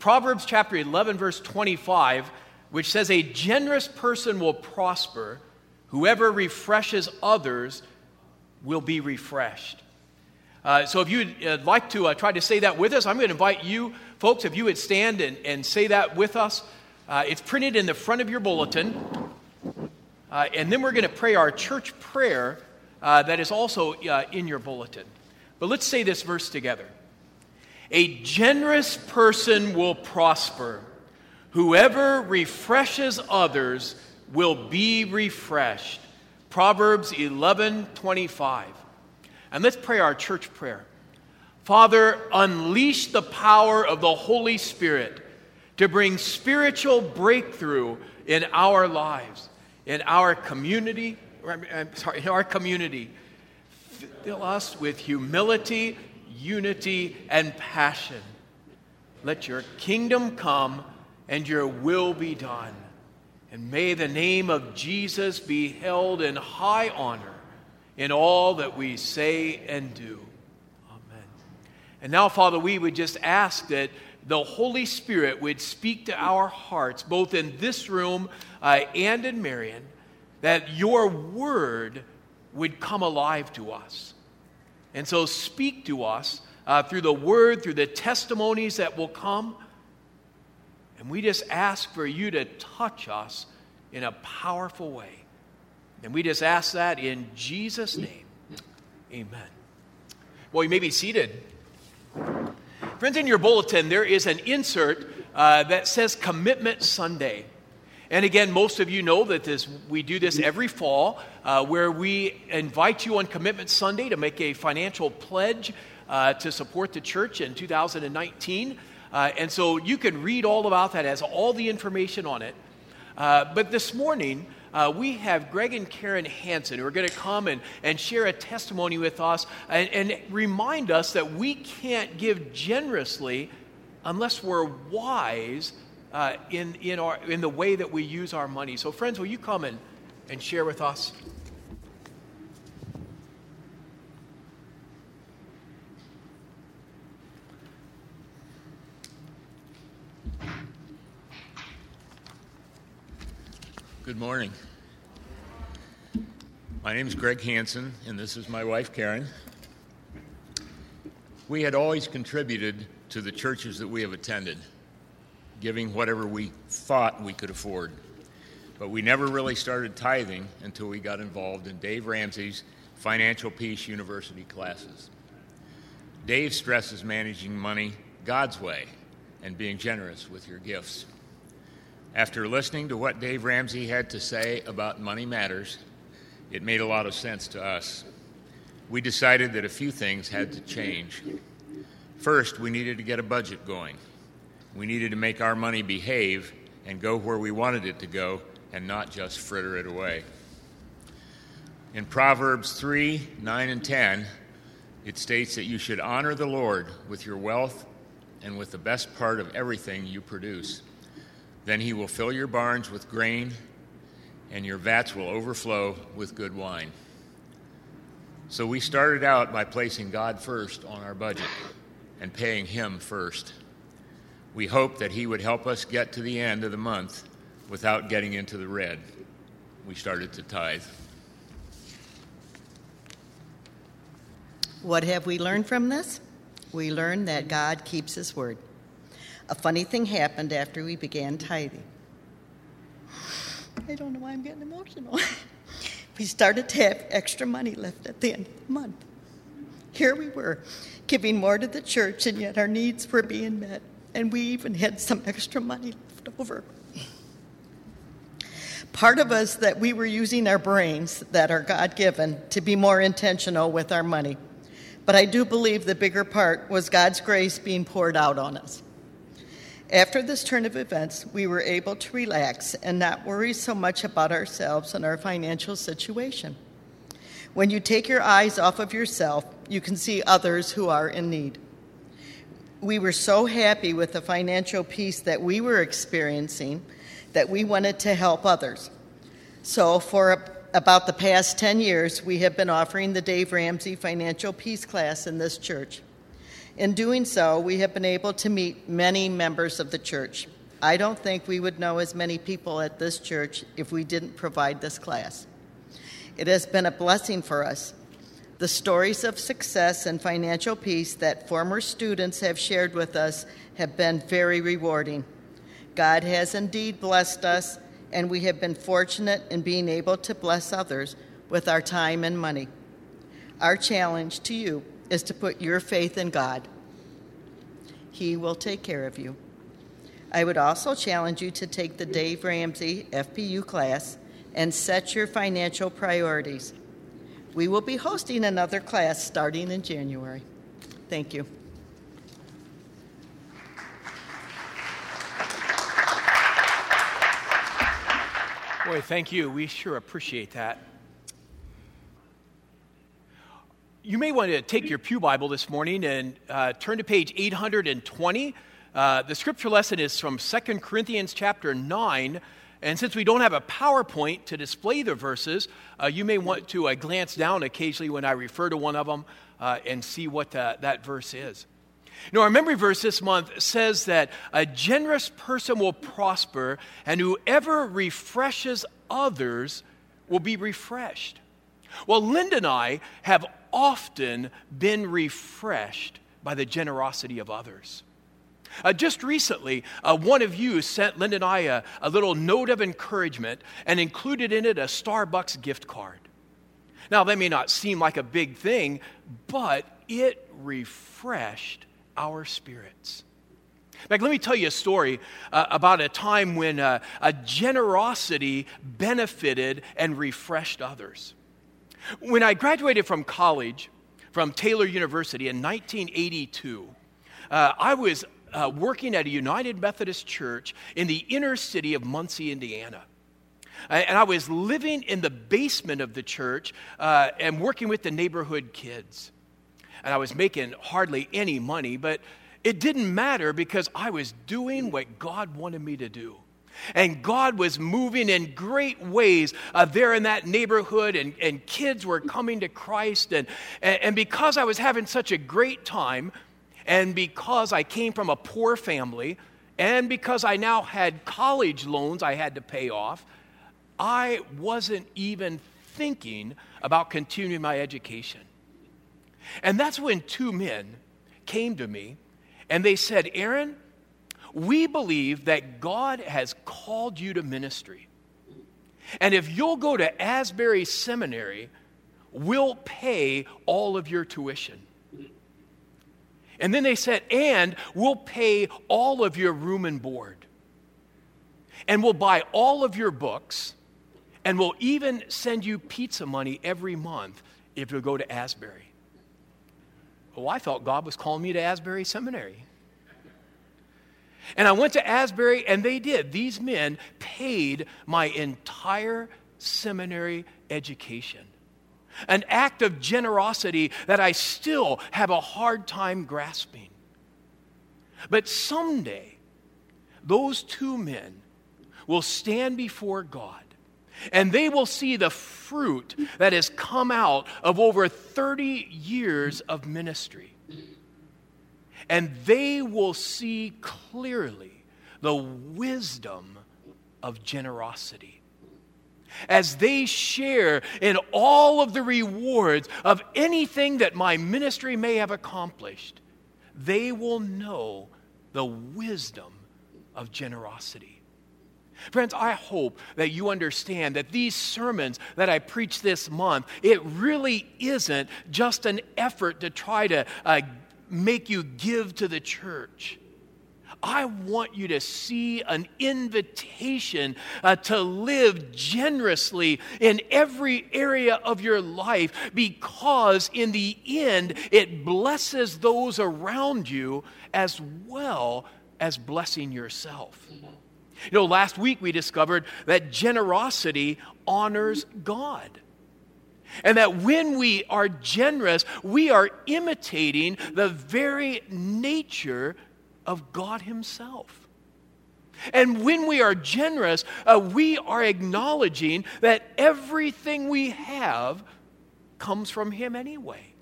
Proverbs chapter 11, verse 25, which says, A generous person will prosper. Whoever refreshes others will be refreshed. Uh, so if you'd uh, like to uh, try to say that with us, I'm going to invite you, folks, if you would stand and, and say that with us. Uh, it's printed in the front of your bulletin. Uh, and then we're going to pray our church prayer uh, that is also in your bulletin. But let's say this verse together. A generous person will prosper. Whoever refreshes others will be refreshed. Proverbs 11 25. And let's pray our church prayer. Father, unleash the power of the Holy Spirit to bring spiritual breakthrough in our lives, in our community, I'm sorry, in our community. Fill us with humility, unity, and passion. Let your kingdom come and your will be done. And may the name of Jesus be held in high honor in all that we say and do. Amen. And now, Father, we would just ask that the Holy Spirit would speak to our hearts, both in this room uh, and in Marion, that your word would come alive to us. And so, speak to us uh, through the word, through the testimonies that will come. And we just ask for you to touch us in a powerful way. And we just ask that in Jesus' name. Amen. Well, you may be seated. Friends, in your bulletin, there is an insert uh, that says Commitment Sunday. And again, most of you know that this, we do this every fall, uh, where we invite you on Commitment Sunday to make a financial pledge uh, to support the church in 2019. Uh, and so you can read all about that, has all the information on it. Uh, but this morning, uh, we have Greg and Karen Hanson who are going to come and, and share a testimony with us and, and remind us that we can't give generously unless we're wise uh, in, in, our, in the way that we use our money. So, friends, will you come and, and share with us? Good morning. My name is Greg Hanson, and this is my wife, Karen. We had always contributed to the churches that we have attended, giving whatever we thought we could afford. But we never really started tithing until we got involved in Dave Ramsey's Financial Peace University classes. Dave stresses managing money God's way and being generous with your gifts. After listening to what Dave Ramsey had to say about money matters, it made a lot of sense to us. We decided that a few things had to change. First, we needed to get a budget going. We needed to make our money behave and go where we wanted it to go and not just fritter it away. In Proverbs 3 9 and 10, it states that you should honor the Lord with your wealth and with the best part of everything you produce. Then he will fill your barns with grain, and your vats will overflow with good wine. So we started out by placing God first on our budget and paying Him first. We hoped that He would help us get to the end of the month without getting into the red. We started to tithe. What have we learned from this? We learned that God keeps His word. A funny thing happened after we began tithing. I don't know why I'm getting emotional. we started to have extra money left at the end of the month. Here we were, giving more to the church, and yet our needs were being met, and we even had some extra money left over. Part of us that we were using our brains that are God given to be more intentional with our money. But I do believe the bigger part was God's grace being poured out on us. After this turn of events, we were able to relax and not worry so much about ourselves and our financial situation. When you take your eyes off of yourself, you can see others who are in need. We were so happy with the financial peace that we were experiencing that we wanted to help others. So, for about the past 10 years, we have been offering the Dave Ramsey Financial Peace class in this church. In doing so, we have been able to meet many members of the church. I don't think we would know as many people at this church if we didn't provide this class. It has been a blessing for us. The stories of success and financial peace that former students have shared with us have been very rewarding. God has indeed blessed us, and we have been fortunate in being able to bless others with our time and money. Our challenge to you is to put your faith in God. He will take care of you. I would also challenge you to take the Dave Ramsey FPU class and set your financial priorities. We will be hosting another class starting in January. Thank you. Boy, thank you. We sure appreciate that. You may want to take your Pew Bible this morning and uh, turn to page 820. Uh, the scripture lesson is from 2 Corinthians chapter 9. And since we don't have a PowerPoint to display the verses, uh, you may want to uh, glance down occasionally when I refer to one of them uh, and see what that verse is. Now, our memory verse this month says that a generous person will prosper, and whoever refreshes others will be refreshed. Well, Linda and I have often been refreshed by the generosity of others. Uh, just recently, uh, one of you sent Linda and I a, a little note of encouragement and included in it a Starbucks gift card. Now, that may not seem like a big thing, but it refreshed our spirits. Like, let me tell you a story uh, about a time when uh, a generosity benefited and refreshed others. When I graduated from college, from Taylor University in 1982, uh, I was uh, working at a United Methodist church in the inner city of Muncie, Indiana. And I was living in the basement of the church uh, and working with the neighborhood kids and I was making hardly any money, but it didn't matter because I was doing what God wanted me to do. And God was moving in great ways uh, there in that neighborhood, and, and kids were coming to Christ. And, and because I was having such a great time, and because I came from a poor family, and because I now had college loans I had to pay off, I wasn't even thinking about continuing my education. And that's when two men came to me and they said, Aaron, we believe that God has called you to ministry. And if you'll go to Asbury Seminary, we'll pay all of your tuition. And then they said, and we'll pay all of your room and board. And we'll buy all of your books. And we'll even send you pizza money every month if you'll go to Asbury. Oh, I thought God was calling me to Asbury Seminary. And I went to Asbury, and they did. These men paid my entire seminary education. An act of generosity that I still have a hard time grasping. But someday, those two men will stand before God and they will see the fruit that has come out of over 30 years of ministry. And they will see clearly the wisdom of generosity. As they share in all of the rewards of anything that my ministry may have accomplished, they will know the wisdom of generosity. Friends, I hope that you understand that these sermons that I preach this month, it really isn't just an effort to try to uh, make you give to the church. I want you to see an invitation uh, to live generously in every area of your life because, in the end, it blesses those around you as well as blessing yourself. You know, last week we discovered that generosity honors God. And that when we are generous, we are imitating the very nature of God Himself. And when we are generous, uh, we are acknowledging that everything we have comes from Him anyway.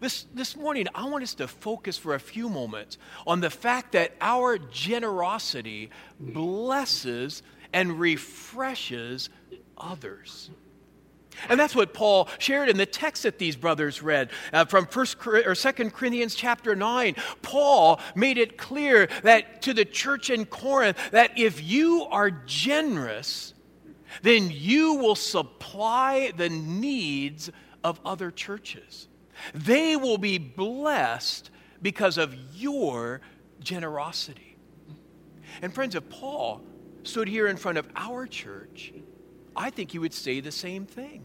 This, this morning, I want us to focus for a few moments on the fact that our generosity blesses and refreshes others. And that's what Paul shared in the text that these brothers read uh, from First or Second Corinthians chapter 9. Paul made it clear that to the church in Corinth that if you are generous, then you will supply the needs of other churches. They will be blessed because of your generosity. And friends, if Paul stood here in front of our church, I think he would say the same thing.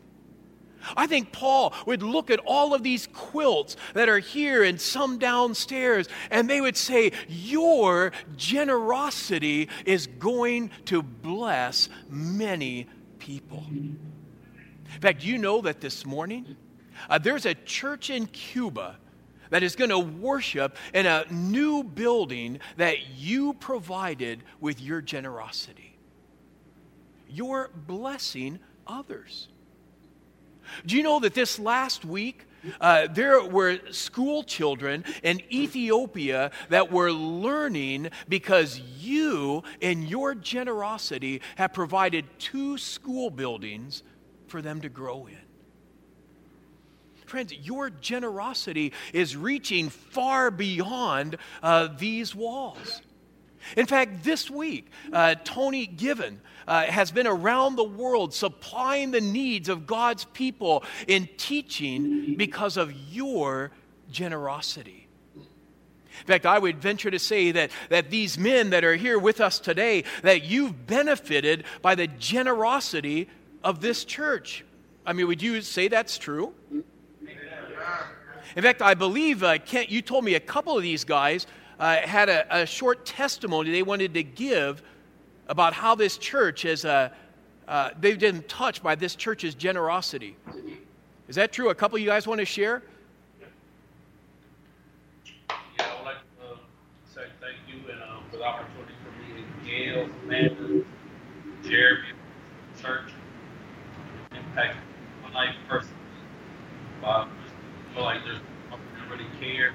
I think Paul would look at all of these quilts that are here and some downstairs, and they would say, Your generosity is going to bless many people. In fact, you know that this morning uh, there's a church in Cuba that is going to worship in a new building that you provided with your generosity. You're blessing others. Do you know that this last week, uh, there were school children in Ethiopia that were learning because you, and your generosity, have provided two school buildings for them to grow in. Friends, your generosity is reaching far beyond uh, these walls. In fact, this week, uh, Tony Given uh, has been around the world supplying the needs of God's people in teaching because of your generosity. In fact, I would venture to say that, that these men that are here with us today, that you've benefited by the generosity of this church. I mean, would you say that's true? In fact, I believe, uh, Kent, you told me a couple of these guys uh, had a, a, short testimony they wanted to give about how this church has, uh, uh, they've been touched by this church's generosity. Is that true? A couple you guys want to share? Yeah, I would like to uh, say thank you and, um, for the opportunity for me and Gail, Amanda, Jeremy, church, impact my life personally. I feel like there's I really care.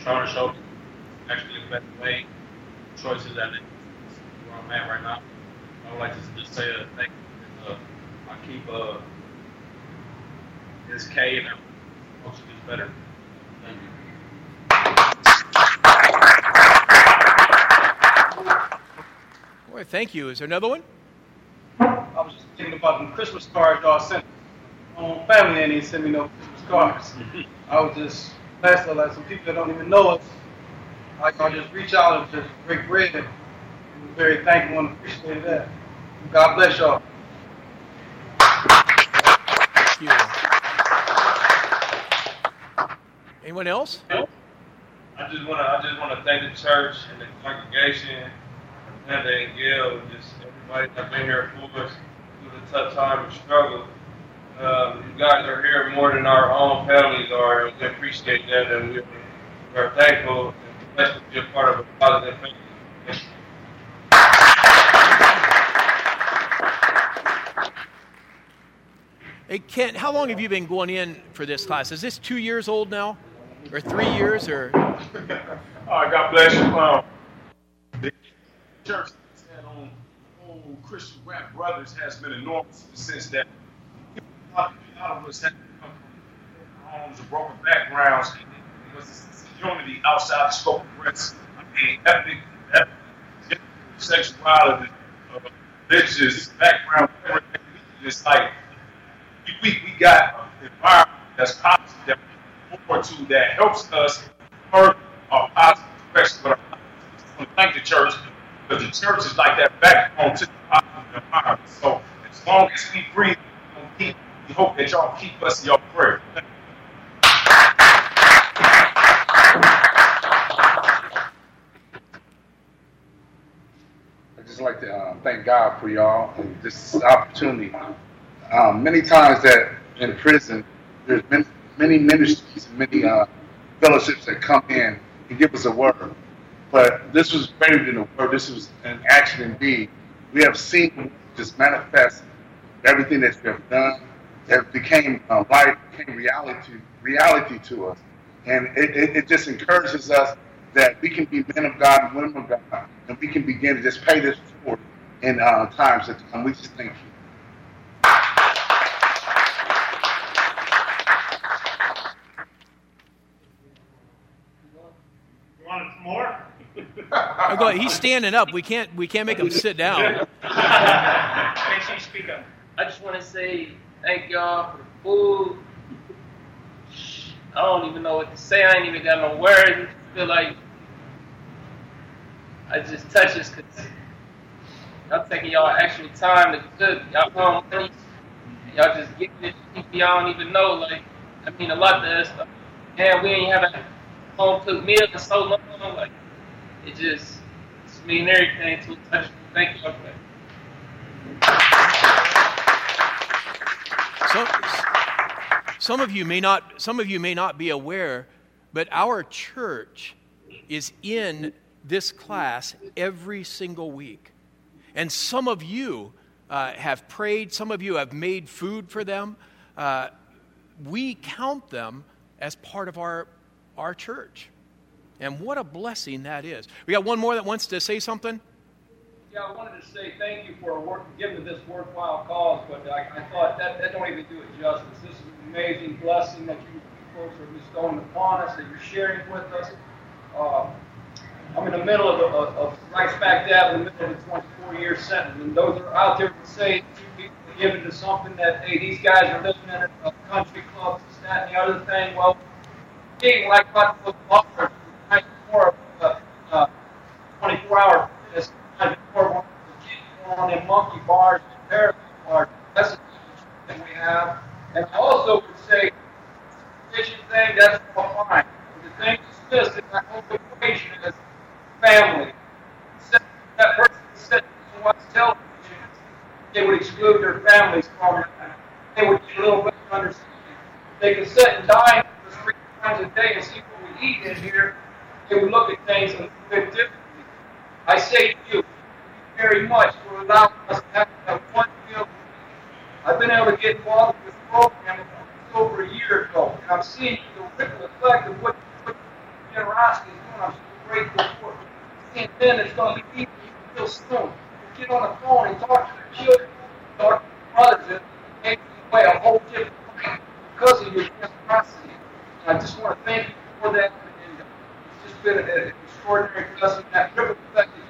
You know, trying to show actually a better way choices that where I'm at right now. I would like to just say a thank you. Uh, I keep uh, this K and folks gets better. Thank you. Boy, thank you. Is there another one? I was just thinking about them Christmas cards y'all sent. My own family ain't even send me no Christmas cards. I was just blessed like some people that don't even know us like I can just reach out and just break bread. And we're very thankful and appreciate that. God bless y'all. Thank you. Anyone else? I just want to I just want to thank the church and the congregation, Linda and Gail, just everybody that's been here for us through the tough time and struggle. Um, you guys are here more than our own families are, and we appreciate that, and we are thankful blessed to be a part of a positive family. Hey, Kent, how long have you been going in for this class? Is this two years old now? Or three years? Or? All right, God bless you. Um, the church that on old Christian rap brothers has been enormous since the a lot of us have come from homes of broken backgrounds and was a unity outside the scope of race. I mean, ethnic, ethnic sexuality, uh, religious background, everything. It's like we, we got an environment that's positive, that we forward to, that helps us further our positive direction. But I thank the church because the church is like that backbone to the positive environment. So as long as we breathe, we hope that y'all keep us in your prayer. I'd just like to uh, thank God for y'all and this opportunity um, many times that in prison, there's many, many ministries and many uh, fellowships that come in and give us a word. But this was greater than a word. This was an action indeed. We have seen just manifest everything that you have done that became uh, life, became reality, reality to us. And it, it, it just encourages us that we can be men of God and women of God, and we can begin to just pay this forward in uh, times that come. We just thank you. You want some more? Oh, go ahead. He's standing up. We can't we can't make him sit down. Make sure you speak up. I just want to say thank y'all for the food. I don't even know what to say. I ain't even got no words. I feel like I just touch this because y'all taking y'all actual time to cook. Y'all home money. Y'all just to people y'all don't even know. Like, I mean a lot to us. Man, we ain't having a home cooked meal in so long. Like, it just, it's mean everything to touch. Thank y'all for that. So, some of you may not some of you may not be aware, but our church is in this class every single week. And some of you uh, have prayed, some of you have made food for them. Uh, we count them as part of our, our church. And what a blessing that is. We got one more that wants to say something? Yeah, I wanted to say thank you for work, giving this worthwhile cause, but I, I thought that, that don't even do it justice. This is an amazing blessing that you folks are bestowing upon us, that you're sharing with us. Uh, I'm in the middle of, of, of right smack dab in the middle of a 24 year sentence, and those are out there to say people are given to something that, hey, these guys are living in a, a country club, this, that, and the other thing. Well, being like what the bars, more of a uh, 24 hour fitness, more on in monkey bars and parrot bars. That's we have. And I also would say, fishing thing, that's all fine. The thing that's missed in that whole equation is family. That person sitting and watch television, they would exclude their families from it. They would get a little bit of understanding. They could sit and dine three times a day and see what we eat in here. They would look at things a little bit differently. I say to you, very much for allowing us to have that one meal. I've been able to get involved with this program over a year ago, and I'm seeing the ripple effect of what, what generosity is doing. I'm so grateful for it. And then it's going to be people real soon. Get on the phone and talk to the children, talk to their brothers, and make them way a whole different life because of your generosity. And I just want to thank you for that. And it's just been an extraordinary blessing. That ripple effect is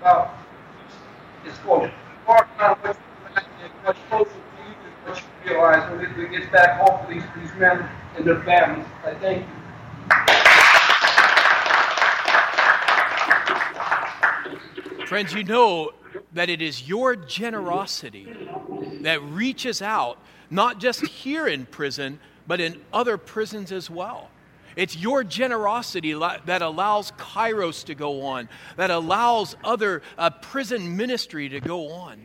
about it's going far beyond what you imagine and much closer to you than what you realize when it, it gets back home to these, these men their families. I thank you. Friends, you know that it is your generosity that reaches out, not just here in prison, but in other prisons as well. It's your generosity that allows Kairos to go on, that allows other uh, prison ministry to go on.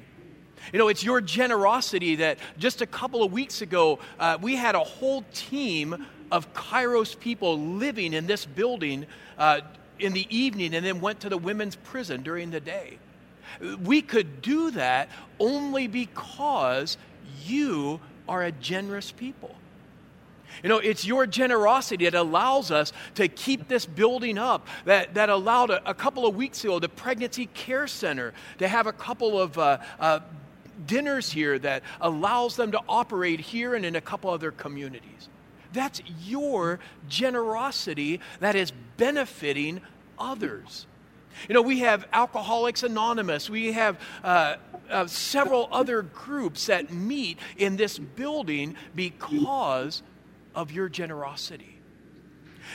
You know, it's your generosity that just a couple of weeks ago, uh, we had a whole team of Kairos people living in this building uh, in the evening and then went to the women's prison during the day. We could do that only because you are a generous people. You know, it's your generosity that allows us to keep this building up, that, that allowed a, a couple of weeks ago the Pregnancy Care Center to have a couple of uh, uh, dinners here that allows them to operate here and in a couple other communities. That's your generosity that is benefiting others. You know, we have Alcoholics Anonymous, we have uh, uh, several other groups that meet in this building because of your generosity.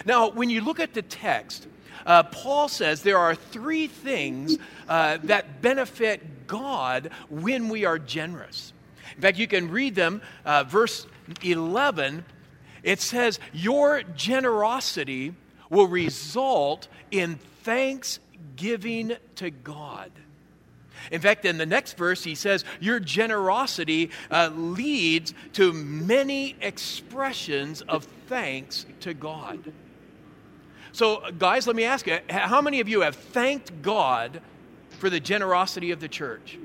Now, when you look at the text, uh, Paul says there are three things uh, that benefit God when we are generous. In fact, you can read them. Uh, verse 11, it says, Your generosity will result in thanksgiving to God. In fact, in the next verse, he says, Your generosity uh, leads to many expressions of thanks to God. So, guys, let me ask you how many of you have thanked God for the generosity of the church?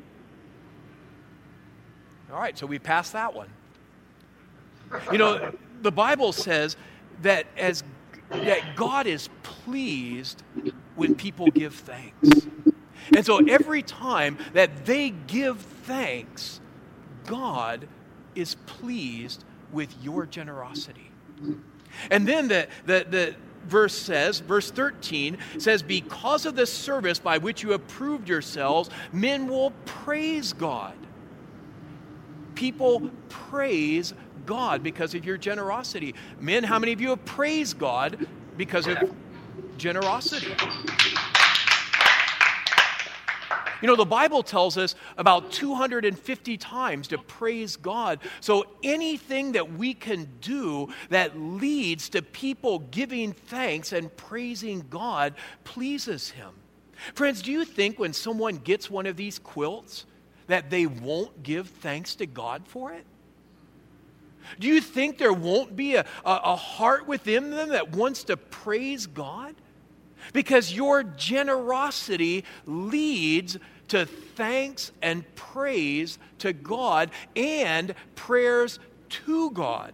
All right, so we passed that one. You know, the Bible says that as that God is pleased when people give thanks. And so every time that they give thanks, God is pleased with your generosity. And then the, the, the verse says, verse 13 says, Because of the service by which you have proved yourselves, men will praise God. People praise God because of your generosity. Men, how many of you have praised God because of generosity? You know, the Bible tells us about 250 times to praise God. So anything that we can do that leads to people giving thanks and praising God pleases Him. Friends, do you think when someone gets one of these quilts that they won't give thanks to God for it? Do you think there won't be a, a, a heart within them that wants to praise God? Because your generosity leads to thanks and praise to God and prayers to God.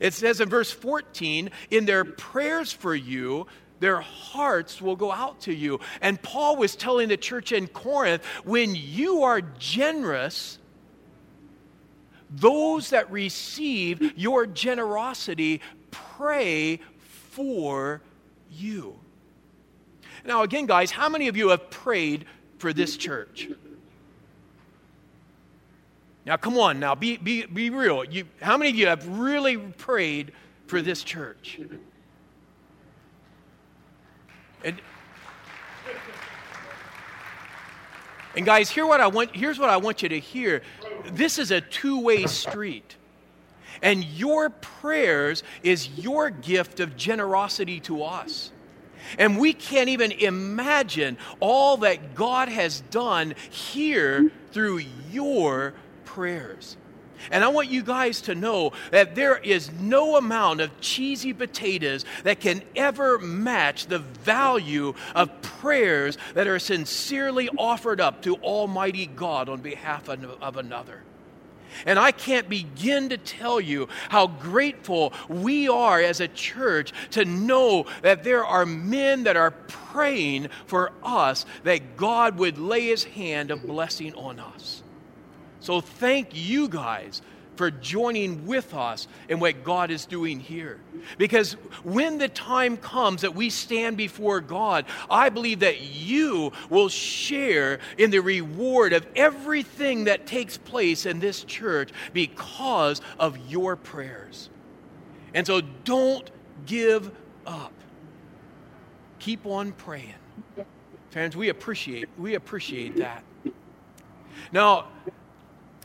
It says in verse 14, in their prayers for you, their hearts will go out to you. And Paul was telling the church in Corinth when you are generous, those that receive your generosity pray for you. Now, again, guys, how many of you have prayed for this church? Now, come on, now, be, be, be real. You, how many of you have really prayed for this church? And, and guys, here what I want, here's what I want you to hear. This is a two way street. And your prayers is your gift of generosity to us. And we can't even imagine all that God has done here through your prayers. And I want you guys to know that there is no amount of cheesy potatoes that can ever match the value of prayers that are sincerely offered up to Almighty God on behalf of another. And I can't begin to tell you how grateful we are as a church to know that there are men that are praying for us that God would lay his hand of blessing on us. So thank you guys for joining with us in what God is doing here. Because when the time comes that we stand before God, I believe that you will share in the reward of everything that takes place in this church because of your prayers. And so don't give up. Keep on praying. Friends, we appreciate we appreciate that. Now,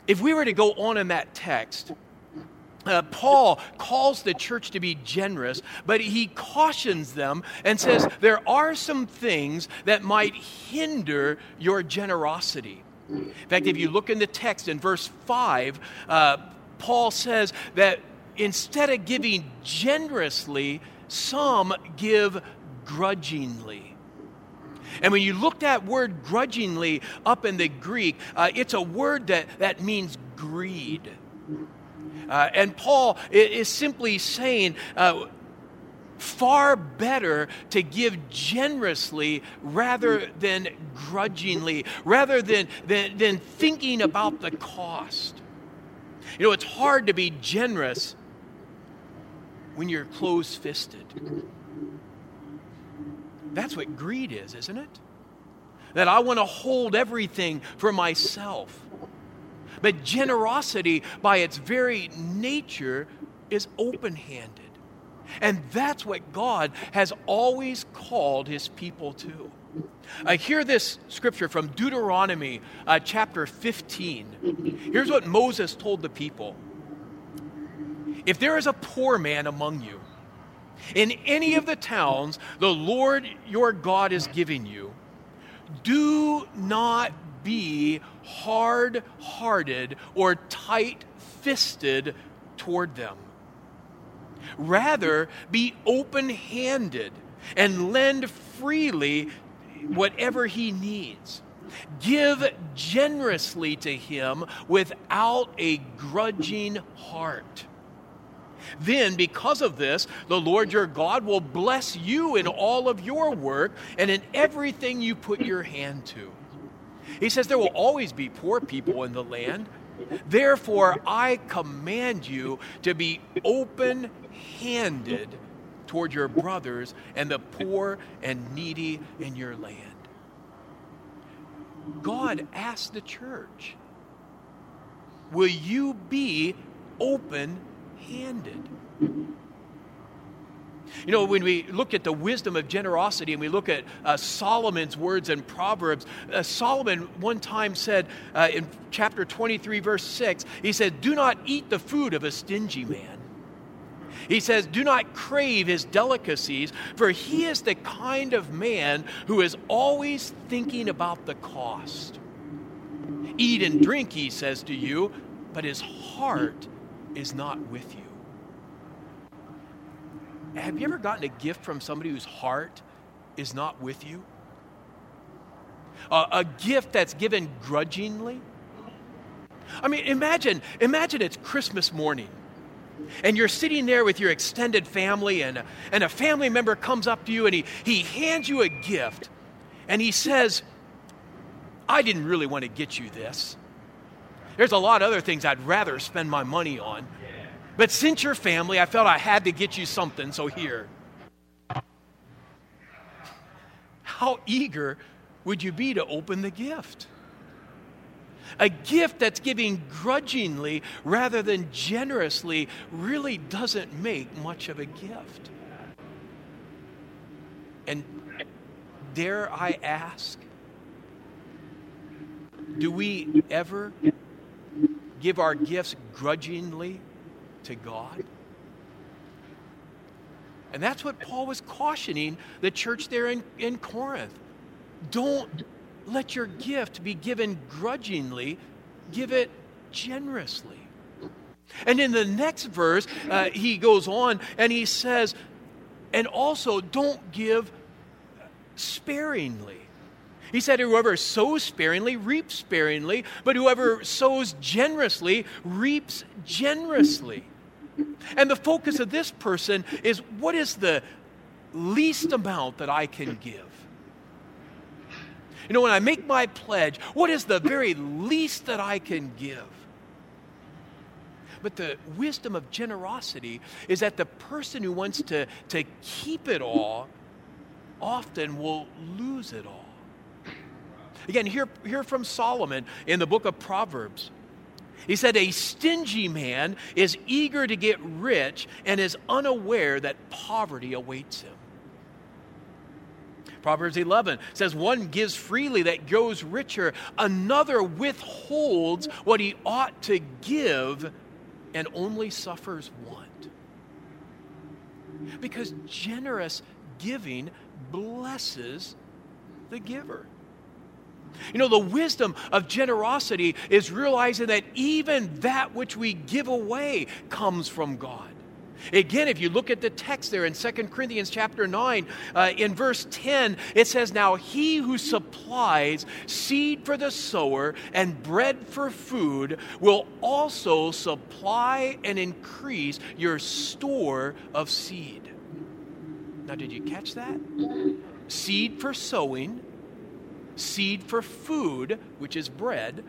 if we were to go on in that text, uh, Paul calls the church to be generous, but he cautions them and says there are some things that might hinder your generosity. In fact, if you look in the text in verse 5, uh, Paul says that instead of giving generously, some give grudgingly. And when you look that word grudgingly up in the Greek, uh, it's a word that, that means greed. Uh, and Paul is simply saying, uh, far better to give generously rather than grudgingly, rather than, than, than thinking about the cost. You know, it's hard to be generous when you're closed fisted. That's what greed is, isn't it? That I want to hold everything for myself. But generosity, by its very nature, is open handed. And that's what God has always called his people to. I hear this scripture from Deuteronomy uh, chapter 15. Here's what Moses told the people If there is a poor man among you, in any of the towns the Lord your God is giving you, do not be hard hearted or tight fisted toward them. Rather, be open handed and lend freely whatever he needs. Give generously to him without a grudging heart Then, because of this, the Lord your God will bless you in all of your work and in everything you put your hand to. He says there will always be poor people in the land. Therefore, I command you to be open handed toward your brothers and the poor and needy in your land. God asked the church, Will you be open handed? You know, when we look at the wisdom of generosity and we look at uh, Solomon's words in Proverbs, uh, Solomon one time said uh, in chapter 23, verse 6, he said, Do not eat the food of a stingy man. He says, Do not crave his delicacies, for he is the kind of man who is always thinking about the cost. Eat and drink, he says to you, but his heart is not with you. Have you ever gotten a gift from somebody whose heart is not with you? Uh, a gift that's given grudgingly? I mean, imagine, imagine it's Christmas morning and you're sitting there with your extended family and, and a family member comes up to you and he, he hands you a gift and he says, I didn't really want to get you this. There's a lot of other things I'd rather spend my money on. But since you're family, I felt I had to get you something, so here. How eager would you be to open the gift? A gift that's giving grudgingly rather than generously really doesn't make much of a gift. And dare I ask, do we ever give our gifts grudgingly to God? And that's what Paul was cautioning the church there in, in Corinth. Don't let your gift be given grudgingly, give it generously. And in the next verse, uh, he goes on and he says, and also don't give sparingly. He said, Whoever sows sparingly reaps sparingly, but whoever sows generously reaps generously. And the focus of this person is what is the least amount that I can give? You know, when I make my pledge, what is the very least that I can give? But the wisdom of generosity is that the person who wants to, to keep it all often will lose it all. Again, hear, hear from Solomon in the book of Proverbs. He said, A stingy man is eager to get rich and is unaware that poverty awaits him. Proverbs 11 says, One gives freely that grows richer, another withholds what he ought to give and only suffers want. Because generous giving blesses the giver. You know, the wisdom of generosity is realizing that even that which we give away comes from God. Again, if you look at the text there in 2 Corinthians chapter 9, uh, in verse 10, it says, Now he who supplies seed for the sower and bread for food will also supply and increase your store of seed. Now, did you catch that? Seed for sowing, seed for food, which is bread,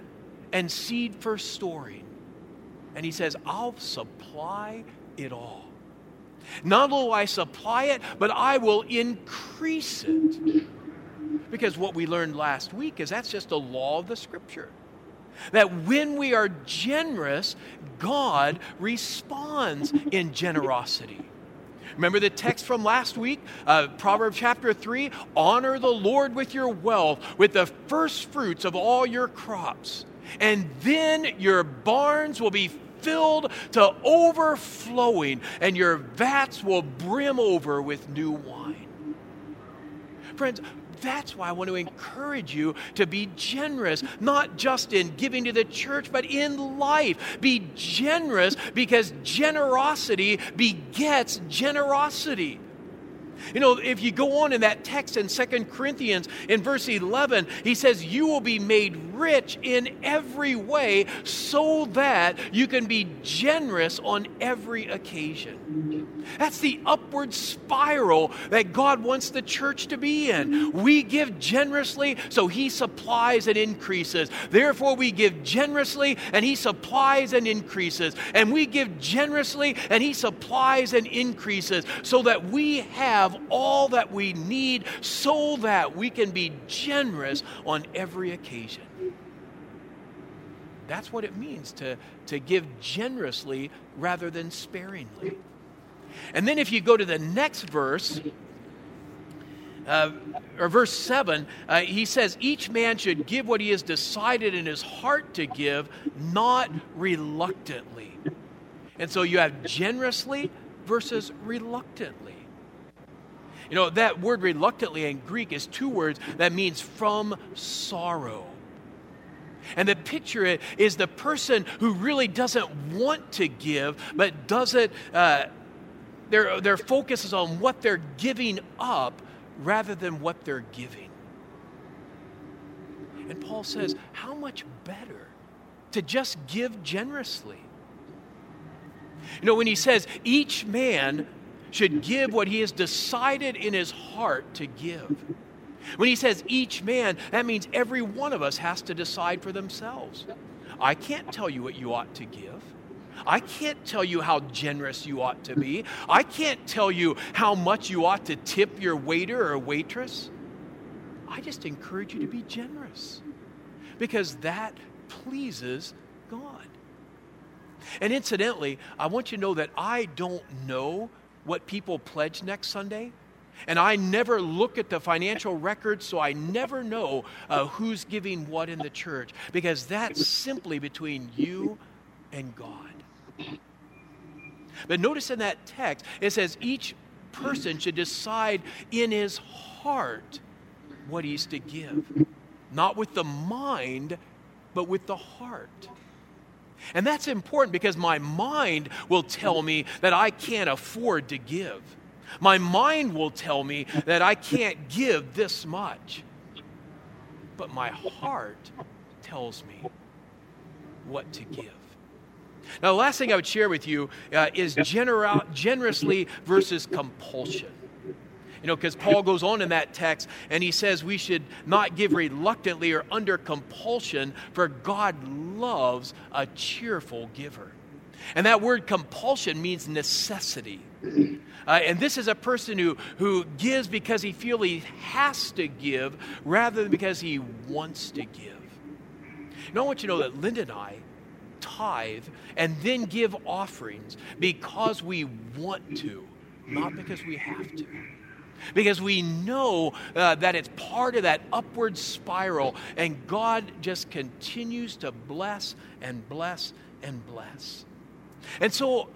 and seed for storing. And he says, I'll supply it all. Not only will I supply it, but I will increase it. Because what we learned last week is that's just a law of the scripture. That when we are generous, God responds in generosity. Remember the text from last week? Uh, Proverbs chapter 3 Honor the Lord with your wealth, with the first fruits of all your crops. And then your barns will be filled to overflowing, and your vats will brim over with new wine. Friends, that's why I want to encourage you to be generous, not just in giving to the church, but in life. Be generous because generosity begets generosity. You know, if you go on in that text in Second Corinthians in verse 11, he says, You will be made rich in every way so that you can be generous on every occasion. That's the upward spiral that God wants the church to be in. We give generously, so He supplies and increases. Therefore, we give generously, and He supplies and increases. And we give generously, and He supplies and increases so that we have all that we need so that we can be generous on every occasion. That's what it means to, to give generously rather than sparingly. And then if you go to the next verse, uh, or verse 7, uh, he says, Each man should give what he has decided in his heart to give, not reluctantly. And so you have generously versus reluctantly. You know, that word reluctantly in Greek is two words that means from sorrow. And the picture is the person who really doesn't want to give, but does it, uh, their, their focus is on what they're giving up rather than what they're giving. And Paul says, how much better to just give generously? You know, when he says each man should give what he has decided in his heart to give. When he says each man, that means every one of us has to decide for themselves. I can't tell you what you ought to give. I can't tell you how generous you ought to be. I can't tell you how much you ought to tip your waiter or waitress. I just encourage you to be generous because that pleases God. And incidentally, I want you to know that I don't know what people pledge next Sunday. And I never look at the financial records, so I never know uh, who's giving what in the church, because that's simply between you and God. But notice in that text, it says each person should decide in his heart what he's to give, not with the mind, but with the heart. And that's important because my mind will tell me that I can't afford to give. My mind will tell me that I can't give this much. But my heart tells me what to give. Now, the last thing I would share with you uh, is generously versus compulsion. You know, because Paul goes on in that text and he says we should not give reluctantly or under compulsion, for God loves a cheerful giver. And that word compulsion means necessity. Uh, and this is a person who, who gives because he feels he has to give rather than because he wants to give. Now, I want you to know that Linda and I tithe and then give offerings because we want to, not because we have to. Because we know uh, that it's part of that upward spiral, and God just continues to bless and bless and bless. And so,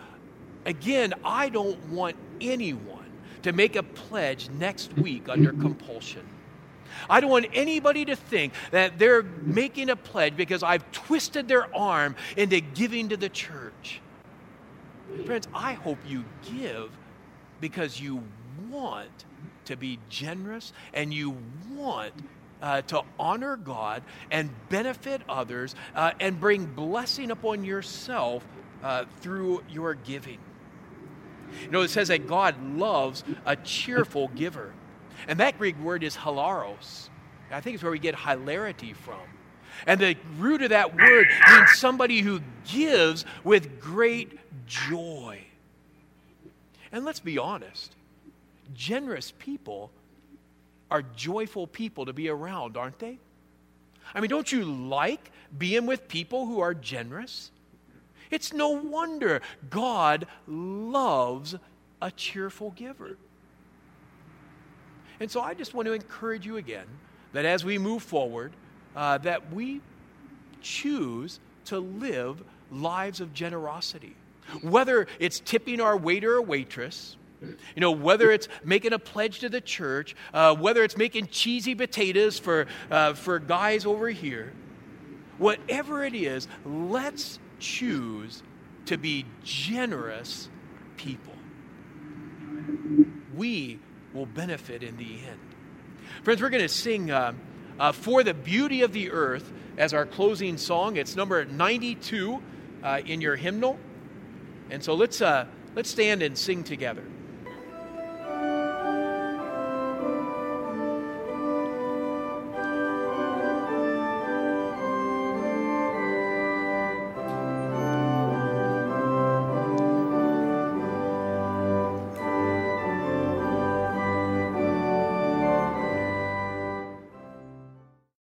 again, I don't want anyone to make a pledge next week under compulsion. I don't want anybody to think that they're making a pledge because I've twisted their arm into giving to the church. Friends, I hope you give because you want to be generous and you want uh, to honor God and benefit others uh, and bring blessing upon yourself uh, through your giving. You know, it says that God loves a cheerful giver. And that Greek word is hilaros. I think it's where we get hilarity from. And the root of that word means somebody who gives with great joy. And let's be honest generous people are joyful people to be around, aren't they? I mean, don't you like being with people who are generous? It's no wonder God loves a cheerful giver. And so I just want to encourage you again that as we move forward, uh, that we choose to live lives of generosity. Whether it's tipping our waiter or waitress, you know, whether it's making a pledge to the church, uh, whether it's making cheesy potatoes for, uh, for guys over here, whatever it is, let's choose to be generous people. We will benefit in the end. Friends, we're going to sing uh, uh, For the Beauty of the Earth as our closing song. It's number 92 uh, in your hymnal. And so let's, uh, let's stand and sing together.